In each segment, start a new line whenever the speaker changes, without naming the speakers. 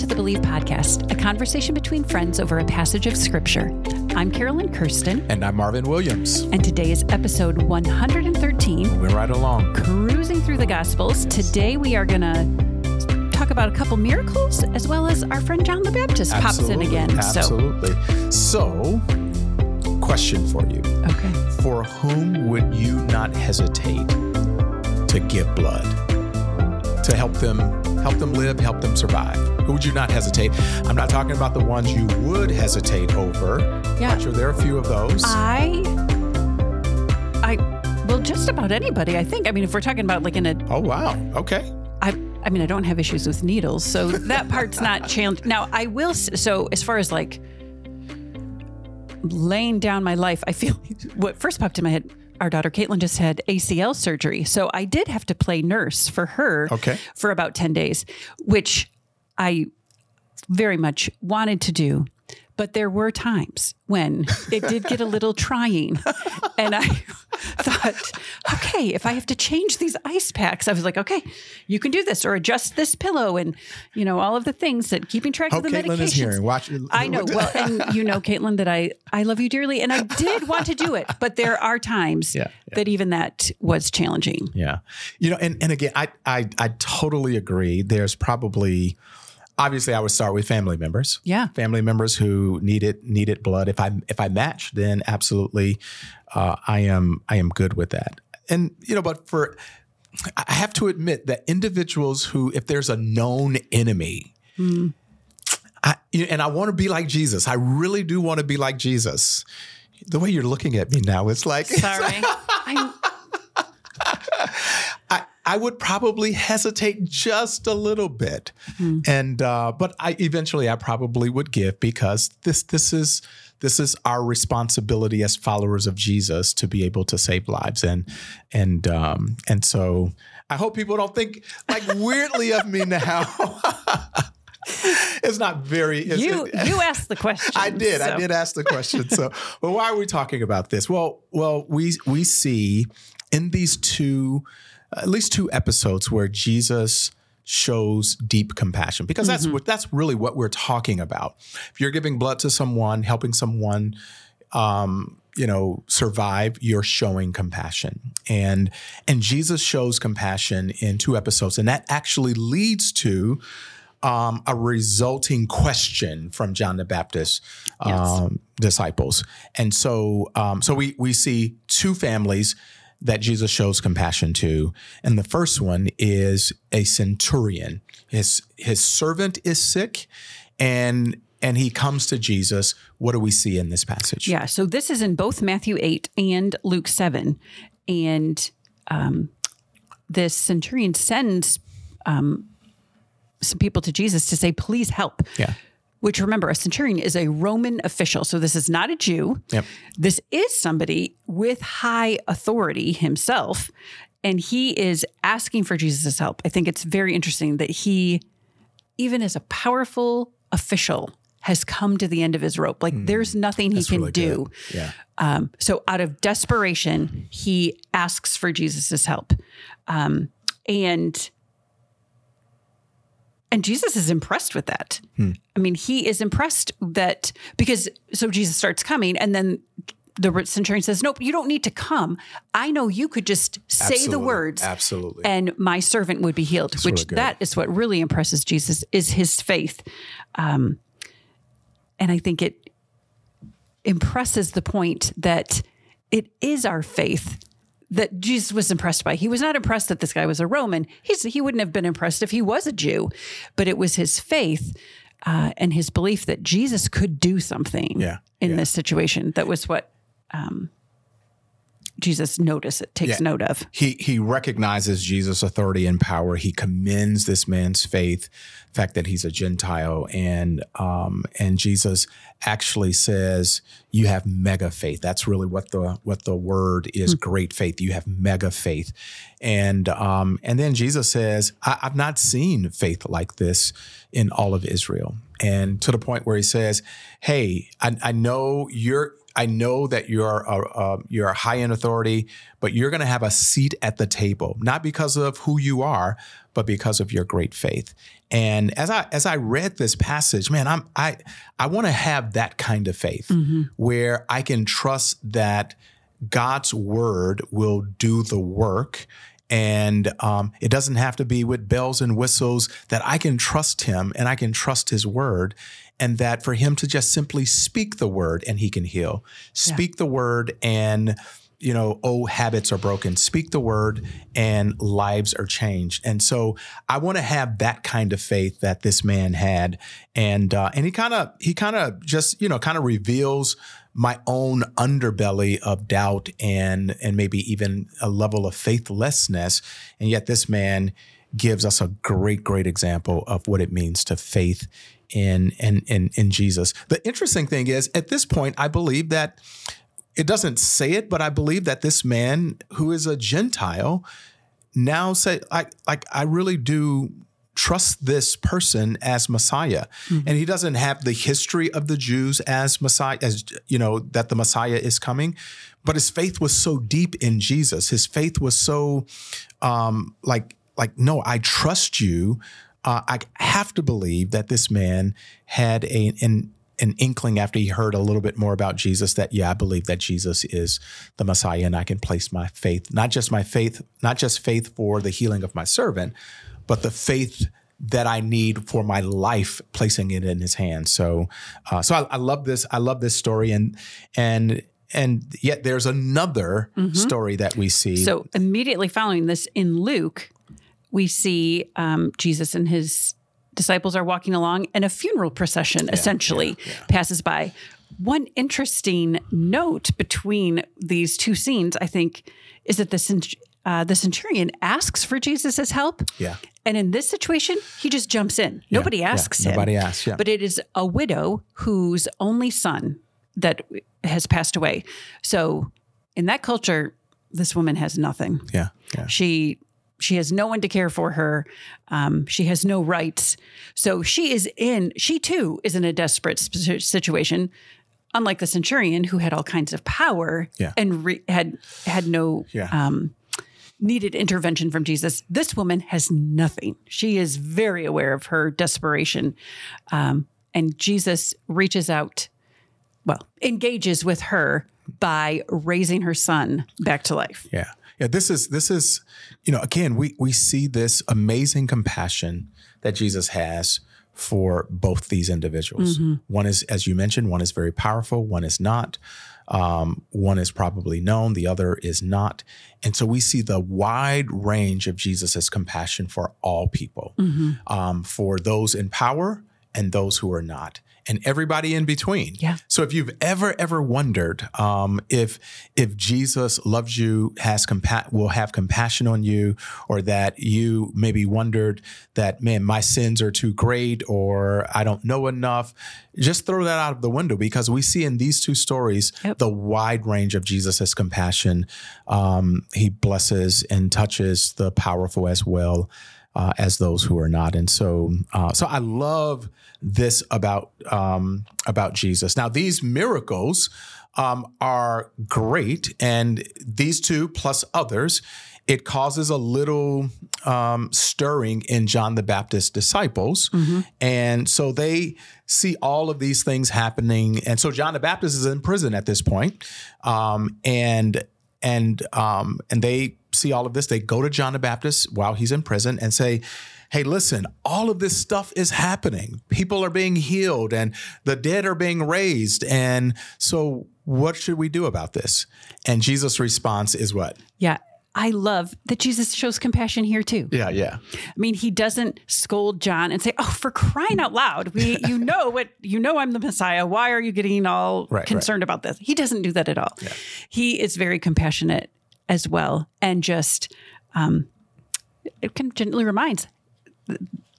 to the Believe Podcast, a conversation between friends over a passage of Scripture. I'm Carolyn Kirsten.
And I'm Marvin Williams.
And today is episode 113.
We're right along.
Cruising through the Gospels. Today we are going to talk about a couple miracles as well as our friend John the Baptist
Absolutely.
pops in again.
Absolutely. So, so, question for you.
Okay.
For whom would you not hesitate to give blood? To help them help them live, help them survive. Would you not hesitate? I'm not talking about the ones you would hesitate over. Yeah. I'm sure there are a few of those.
I I well just about anybody, I think. I mean, if we're talking about like in a
Oh wow. Okay.
I I mean, I don't have issues with needles, so that part's not challenged. Now, I will so as far as like laying down my life, I feel what first popped in my head our daughter Caitlin just had ACL surgery. So I did have to play nurse for her
okay.
for about 10 days, which I very much wanted to do. But there were times when it did get a little trying. And I thought, okay, if I have to change these ice packs, I was like, okay, you can do this or adjust this pillow and, you know, all of the things that keeping track of the
Caitlin
medications.
Is hearing. Watch,
I know. Well, and you know, Caitlin, that I, I love you dearly and I did want to do it, but there are times yeah, yeah. that even that was challenging.
Yeah. You know, and, and again, I, I, I totally agree. There's probably, obviously I would start with family members.
Yeah.
Family members who needed needed blood. If I if I match, then absolutely uh, I am I am good with that. And you know, but for I have to admit that individuals who, if there's a known enemy, mm. I, and I want to be like Jesus. I really do want to be like Jesus. The way you're looking at me now, it's like
sorry.
I would probably hesitate just a little bit, mm. and uh, but I eventually I probably would give because this this is this is our responsibility as followers of Jesus to be able to save lives and and um, and so I hope people don't think like weirdly of me now. it's not very. It's,
you it, you asked the question.
I did. So. I did ask the question. So, well, why are we talking about this? Well, well, we we see in these two at least two episodes where Jesus shows deep compassion because that's mm-hmm. what that's really what we're talking about. If you're giving blood to someone, helping someone um, you know survive you're showing compassion and and jesus shows compassion in two episodes and that actually leads to um, a resulting question from John the Baptist um, yes. disciples, and so um, so we we see two families that Jesus shows compassion to. And the first one is a centurion. His his servant is sick and and he comes to Jesus. What do we see in this passage?
Yeah, so this is in both Matthew 8 and Luke 7. And um, this centurion sends um, some people to Jesus to say, please help.
Yeah
which remember, a centurion is a Roman official. So this is not a Jew.
Yep.
This is somebody with high authority himself. And he is asking for Jesus' help. I think it's very interesting that he, even as a powerful official, has come to the end of his rope. Like mm, there's nothing he can
really
do.
Good. Yeah. Um,
so out of desperation, he asks for Jesus' help. Um, and and Jesus is impressed with that. Hmm. I mean, he is impressed that because so Jesus starts coming and then the centurion says, Nope, you don't need to come. I know you could just say
Absolutely.
the words.
Absolutely.
And my servant would be healed, That's which really that is what really impresses Jesus is his faith. Um, and I think it impresses the point that it is our faith that Jesus was impressed by. He was not impressed that this guy was a Roman. He's, he wouldn't have been impressed if he was a Jew, but it was his faith uh, and his belief that Jesus could do something
yeah,
in
yeah.
this situation. That was what um, Jesus notice it takes yeah. note of.
He he recognizes Jesus' authority and power. He commends this man's faith, the fact that he's a Gentile, and um, and Jesus actually says, "You have mega faith." That's really what the what the word is. Mm-hmm. Great faith. You have mega faith, and um, and then Jesus says, I, "I've not seen faith like this in all of Israel." And to the point where he says, "Hey, I, I know you're." I know that you're a, a you're a high end authority, but you're going to have a seat at the table, not because of who you are, but because of your great faith. And as I as I read this passage, man, I'm I I want to have that kind of faith mm-hmm. where I can trust that God's word will do the work. And um, it doesn't have to be with bells and whistles, that I can trust him and I can trust his word. And that for him to just simply speak the word and he can heal, speak yeah. the word and you know, oh, habits are broken. Speak the word and lives are changed. And so I want to have that kind of faith that this man had. And uh, and he kind of he kind of just, you know, kind of reveals my own underbelly of doubt and and maybe even a level of faithlessness. And yet this man gives us a great, great example of what it means to faith in in in, in Jesus. The interesting thing is at this point, I believe that it doesn't say it, but I believe that this man who is a Gentile now say like like I really do trust this person as Messiah. Mm-hmm. And he doesn't have the history of the Jews as Messiah, as you know, that the Messiah is coming. But his faith was so deep in Jesus. His faith was so um, like like no, I trust you. Uh, I have to believe that this man had a, an an inkling after he heard a little bit more about Jesus that yeah, I believe that Jesus is the Messiah and I can place my faith, not just my faith, not just faith for the healing of my servant, but the faith that I need for my life, placing it in His hands. So, uh, so I, I, love this. I love this story, and and and yet there's another mm-hmm. story that we see.
So immediately following this in Luke, we see um, Jesus and his disciples are walking along, and a funeral procession yeah, essentially yeah, yeah. passes by. One interesting note between these two scenes, I think, is that the uh, the centurion asks for Jesus's help.
Yeah.
And in this situation, he just jumps in. Nobody asks him.
Nobody asks. Yeah.
But it is a widow whose only son that has passed away. So in that culture, this woman has nothing.
Yeah. yeah.
She she has no one to care for her. Um, she has no rights. So she is in, she too is in a desperate situation, unlike the centurion who had all kinds of power
yeah.
and re- had had no yeah. um, needed intervention from Jesus. This woman has nothing. She is very aware of her desperation. Um, and Jesus reaches out, well, engages with her by raising her son back to life.
Yeah. Yeah, this is this is, you know, again, we we see this amazing compassion that Jesus has for both these individuals. Mm-hmm. One is, as you mentioned, one is very powerful, one is not. Um, one is probably known, the other is not. And so we see the wide range of Jesus's compassion for all people, mm-hmm. um, for those in power and those who are not and everybody in between.
Yeah.
So if you've ever ever wondered um, if if Jesus loves you, has compa- will have compassion on you, or that you maybe wondered that man, my sins are too great, or I don't know enough, just throw that out of the window because we see in these two stories yep. the wide range of Jesus's compassion. Um, he blesses and touches the powerful as well uh, as those who are not. And so, uh, so I love this about um, about Jesus. Now, these miracles um, are great, and these two plus others. It causes a little um, stirring in John the Baptist's disciples. Mm-hmm. And so they see all of these things happening. And so John the Baptist is in prison at this point. Um, and and um, and they see all of this. They go to John the Baptist while he's in prison and say, hey, listen, all of this stuff is happening. People are being healed and the dead are being raised. And so, what should we do about this? And Jesus' response is what?
Yeah. I love that Jesus shows compassion here too.
Yeah, yeah.
I mean, he doesn't scold John and say, "Oh, for crying out loud, we you know what you know I'm the Messiah. Why are you getting all right, concerned right. about this?" He doesn't do that at all. Yeah. He is very compassionate as well, and just um, it can gently reminds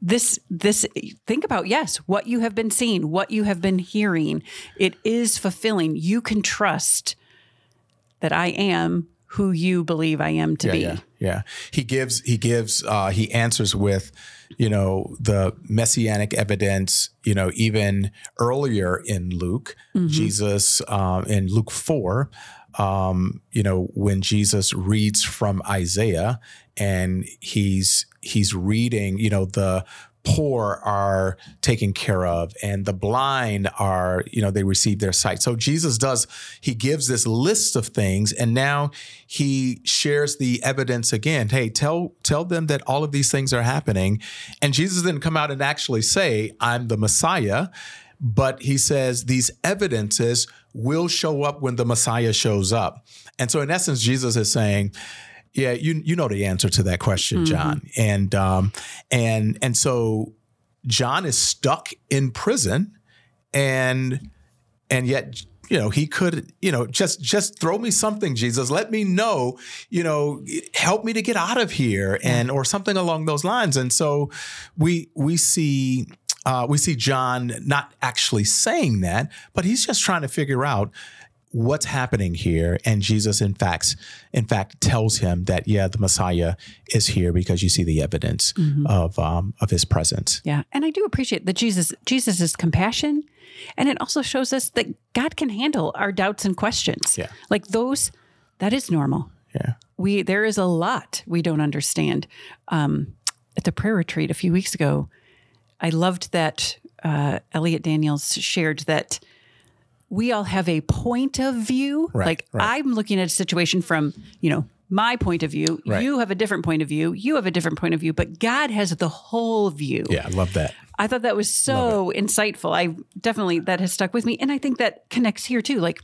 this this think about yes what you have been seeing what you have been hearing it is fulfilling you can trust that i am who you believe i am to
yeah,
be
yeah, Yeah. He gives, he gives, uh, he answers with, you know, the messianic evidence, you know, even earlier in Luke, mm-hmm. Jesus, um, in Luke 4, um, you know, when Jesus reads from Isaiah and he's, he's reading, you know, the, poor are taken care of and the blind are you know they receive their sight. So jesus does he gives this list of things and now he shares the evidence again. Hey tell tell them that all of these things are happening. And jesus didn't come out and actually say i'm the messiah but he says these evidences will show up when the messiah shows up and so in essence jesus is saying yeah, you you know the answer to that question, mm-hmm. John. Mm-hmm. And um and and so John is stuck in prison and and yet you know he could you know just just throw me something jesus let me know you know help me to get out of here and or something along those lines and so we we see uh, we see john not actually saying that but he's just trying to figure out what's happening here. And jesus in fact in fact tells him that yeah the messiah is here because you see the evidence mm-hmm. of um, of his presence.
Yeah. And i do appreciate that jesus jesus's compassion. And it also shows us that god can handle our doubts and questions.
Yeah.
Like those that is normal.
Yeah.
We there is a lot we don't understand. Um, at the prayer retreat a few weeks ago i loved that uh, elliot daniels shared that we all have a point of view.
Right,
like
right.
I'm looking at a situation from, you know, my point of view. Right. You have a different point of view. You have a different point of view, but God has the whole view.
Yeah, I love that.
I thought that was so insightful. I definitely, that has stuck with me. And I think that connects here too. Like,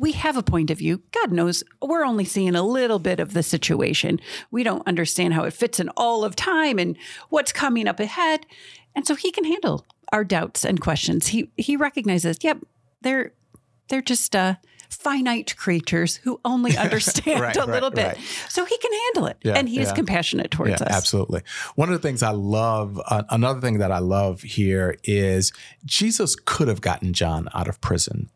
we have a point of view. God knows we're only seeing a little bit of the situation. We don't understand how it fits in all of time and what's coming up ahead. And so he can handle our doubts and questions. He he recognizes, yep, they're they're just uh, finite creatures who only understand right, a little right, bit. Right. So he can handle it, yeah, and he yeah. is compassionate towards
yeah,
us.
Absolutely. One of the things I love, uh, another thing that I love here is Jesus could have gotten John out of prison.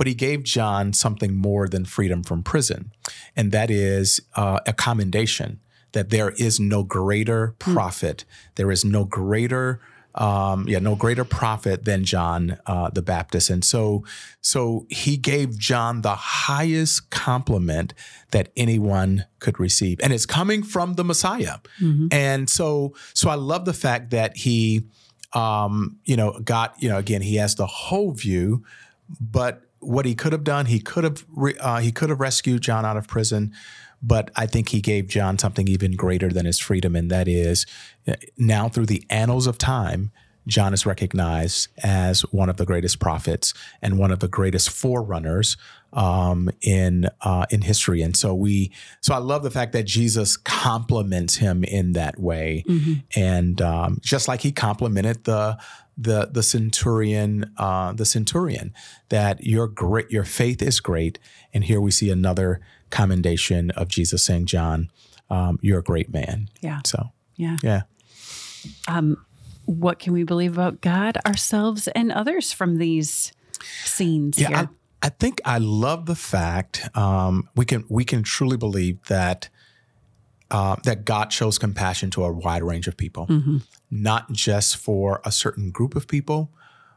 But he gave John something more than freedom from prison, and that is uh, a commendation that there is no greater hmm. prophet, mm. there is no greater um, yeah, no greater prophet than John uh, the Baptist. And so, so he gave John the highest compliment that anyone could receive, and it's coming from the Messiah. Mm-hmm. And so, so I love the fact that he, um, you know, got you know again he has the whole view, but what he could have done, he could have re- uh, he could have rescued John out of prison. But I think he gave John something even greater than his freedom, and that is now through the annals of time, John is recognized as one of the greatest prophets and one of the greatest forerunners um, in uh, in history. And so we, so I love the fact that Jesus compliments him in that way, mm-hmm. and um, just like he complimented the the the centurion, uh, the centurion, that your great, your faith is great. And here we see another commendation of Jesus saying, John, um, you're a great man.
Yeah.
So,
yeah.
Yeah.
Um, what can we believe about God, ourselves, and others from these scenes
yeah,
here?
I, I think I love the fact um, we can we can truly believe that uh, that God shows compassion to a wide range of people, mm-hmm. not just for a certain group of people,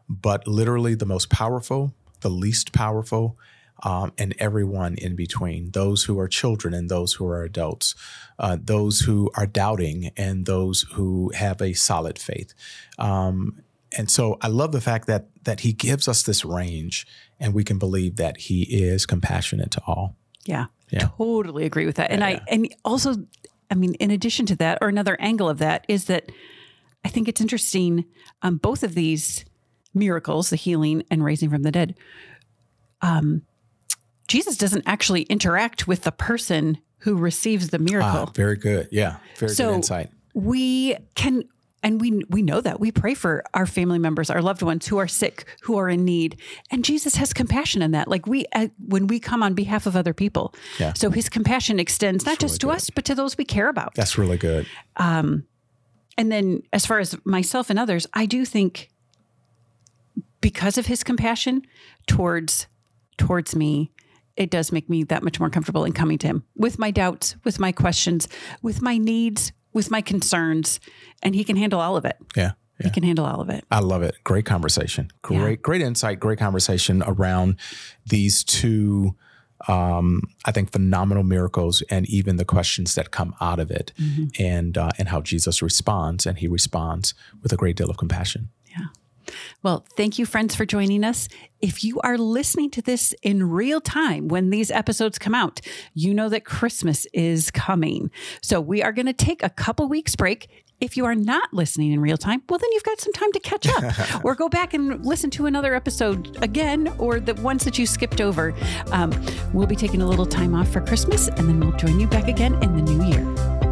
but literally the most powerful, the least powerful, um, and everyone in between those who are children and those who are adults, uh, those who are doubting and those who have a solid faith. Um, and so I love the fact that that he gives us this range and we can believe that he is compassionate to all.
Yeah. Yeah. Totally agree with that. And yeah. I and also I mean in addition to that or another angle of that is that I think it's interesting um, both of these miracles, the healing and raising from the dead, um, Jesus doesn't actually interact with the person who receives the miracle.
Ah, very good. Yeah. Very so good insight.
We can and we we know that. We pray for our family members our loved ones who are sick who are in need. And jesus has compassion in that. Like we uh, when we come on behalf of other people.
Yeah.
so his compassion extends not just to us but to those we care about.
That's really good. Um
and then as far as myself and others i do think because of his compassion towards towards me it does make me that much more comfortable in coming to him with my doubts, with my questions, with my needs, with my concerns, and he can handle all of it.
Yeah.
He can handle all of it.
I love it. Great conversation. Great, yeah. great insight. Great conversation around these two, um, I think, phenomenal miracles, and even the questions that come out of it, mm-hmm. and uh, and how Jesus responds, and He responds with a great deal of compassion.
Yeah. Well, thank you, friends, for joining us. If you are listening to this in real time when these episodes come out, you know that Christmas is coming. So we are going to take a couple weeks break. If you are not listening in real time, well, then you've got some time to catch up or go back and listen to another episode again or the ones that you skipped over. Um, we'll be taking a little time off for Christmas and then we'll join you back again in the new year.